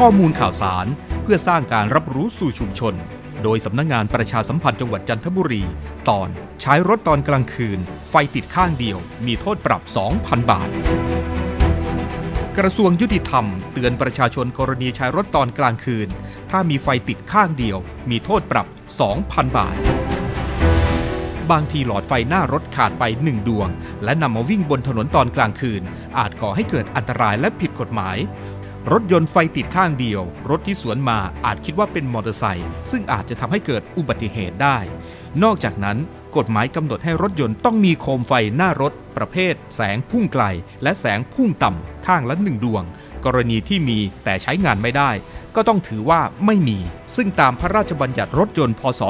ข้อมูลข่าวสารเพื่อสร้างการรับรู้สู่ชุมชน โดยสำนักงงานประชาสัมพันธ์จังหวัดจันทบุรี ตอนใช้รถตอนกลางคืน ไฟติดข้างเดียว มีโทษปรับ 2,000 บาท กระทรวงยุติธรรม เตือนประชาชนกรณีใช้รถตอนกลางคืน ถ้ามีไฟติดข้างเดียว มีโทษปรับ 2,000 บาทบางทีหลอดไฟหน้ารถขาดไปหนึ่งดวง และนำมาวิ่งบนถนนตอนกลางคืน อาจก่อให้เกิดอันตรายและผิดกฎหมาย รถยนต์ไฟติดข้างเดียว รถที่สวนมาอาจคิดว่าเป็นมอเตอร์ไซค์ซึ่งอาจจะทำให้เกิดอุบัติเหตุได้ นอกจากนั้น กฎหมายกำหนดให้รถยนต์ต้องมีโคมไฟหน้ารถ ประเภท แสงพุ่งไกล และแสงพุ่งต่ำข้างละหนึ่งดวง กรณีที่มีแต่ใช้งานไม่ได้ ก็ต้องถือว่าไม่มี ซึ่งตามพระราชบัญญัติรถยนต์พศ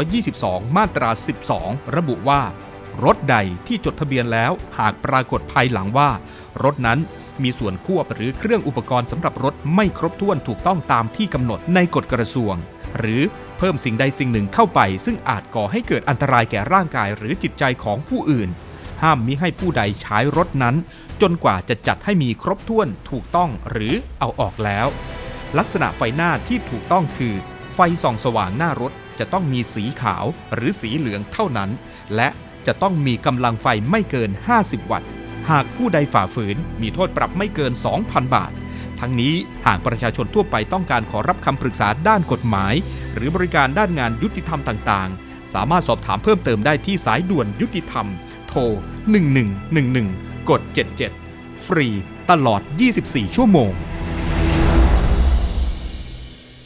2522 มาตรา 12 ระบุว่ารถใดที่จดทะเบียนแล้วหากปรากฏภายหลังว่า รถนั้น มีส่วนควบหรือเครื่องอุปกรณ์สำหรับรถไม่ครบถ้วนถูกต้องตามที่กำหนดในกฎกระทรวง หรือเพิ่มสิ่งใดสิ่งหนึ่งเข้าไป ซึ่งอาจก่อให้เกิดอันตรายแก่ร่างกายหรือจิตใจของผู้อื่น ห้ามมิให้ผู้ใดใช้รถนั้น จนกว่าจะจัดให้มีครบถ้วนถูกต้องหรือเอาออกแล้ว ลักษณะไฟหน้าที่ถูกต้องคือ ไฟส่องสว่างหน้ารถจะต้องมีสีขาวหรือสีเหลืองเท่านั้น และจะต้องมีกำลังไฟไม่เกิน 50 วัตต์ หากผู้ใดฝ่าฝืนมีโทษปรับไม่เกิน 2,000 บาท ทั้งนี้หากประชาชนทั่วไปต้องการขอรับคำปรึกษาด้านกฎหมาย หรือบริการด้านงานยุติธรรมต่างๆ สามารถสอบถามเพิ่มเติมได้ที่สายด่วนยุติธรรม โทร 1111 กด 77 ฟรีตลอด 24 ชั่วโมง